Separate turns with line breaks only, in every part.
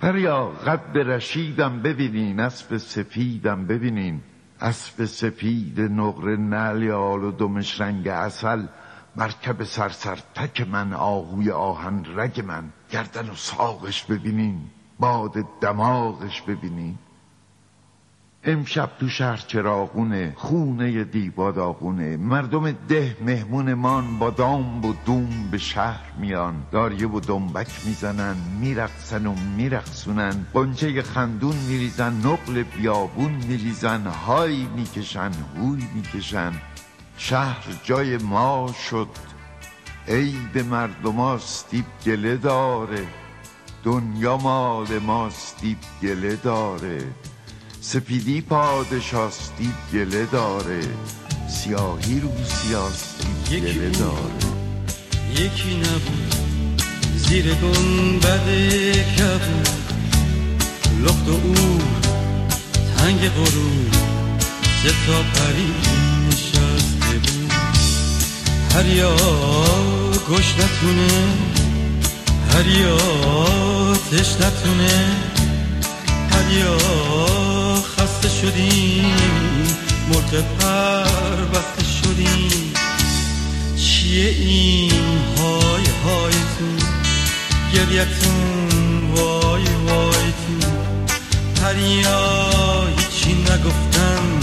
پریا قد رشیدم ببینین اسب سپیدم ببینین. اسب سپید نقر نلیال و دمش رنگ اصل مرکب سرسر تک من آهوی آهن رگ من. گردن و ساقش ببینین باد دماغش ببینین. امشب تو شهر چراغونه خونه دیبا داغونه مردم ده مهمونمان با دام و دوم به شهر میان. داریه و دنبک می‌زنن میرقصن و میرقصونن. قنچه خندون میریزن نقل بیابون میریزن. های می‌کشن هوی می‌کشن. شهر جای ما شد. عید مردماستیب گله داره. دنیا مال ماستیب گله داره. سپیدی پادشاستی گله داره. سیاهی رو سیاستی گله داره.
یکی نبود. زیر گنبد کبود. لخت و اور تنگ غرور. سه تا پری نشسته بود. هریا گوش نتونه هریا تش نتونه. هریا خسته شدیم مرغ پر بسته شدیم. چیه این؟ های های تو. گریتون وای وای تو. پریا هیچی نگفتن.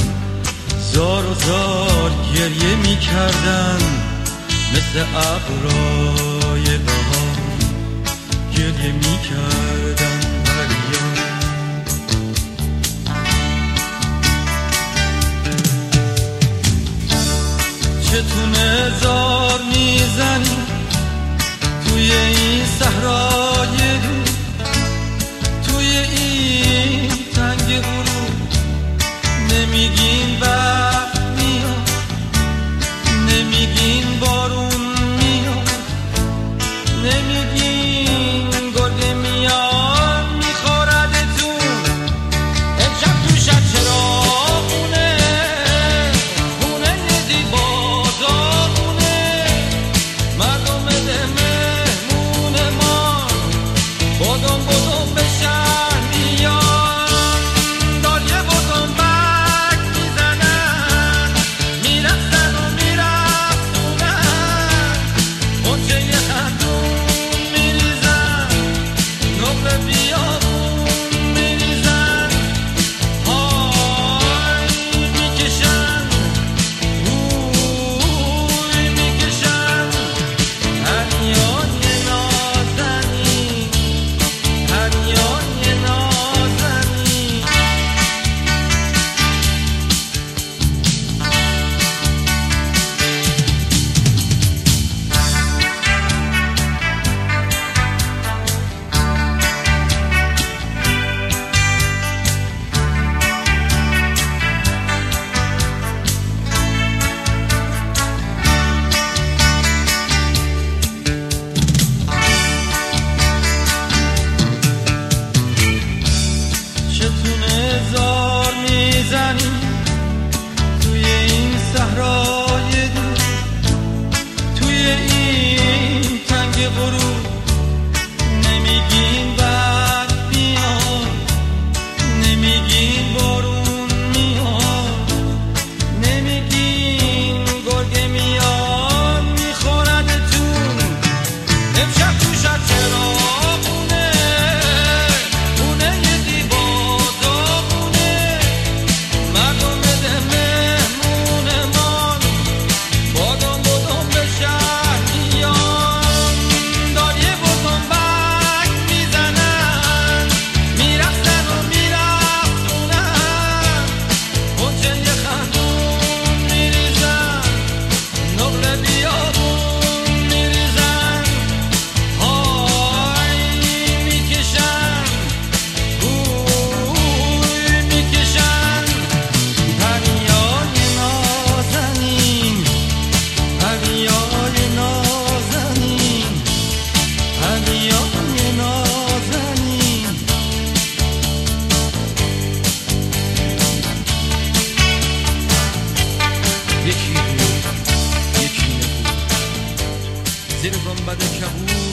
زار و زار گریه می‌کردن. مثل ابرای بهار گریه می‌کردن. چتونه زار می‌زنی. bas de Kaboul.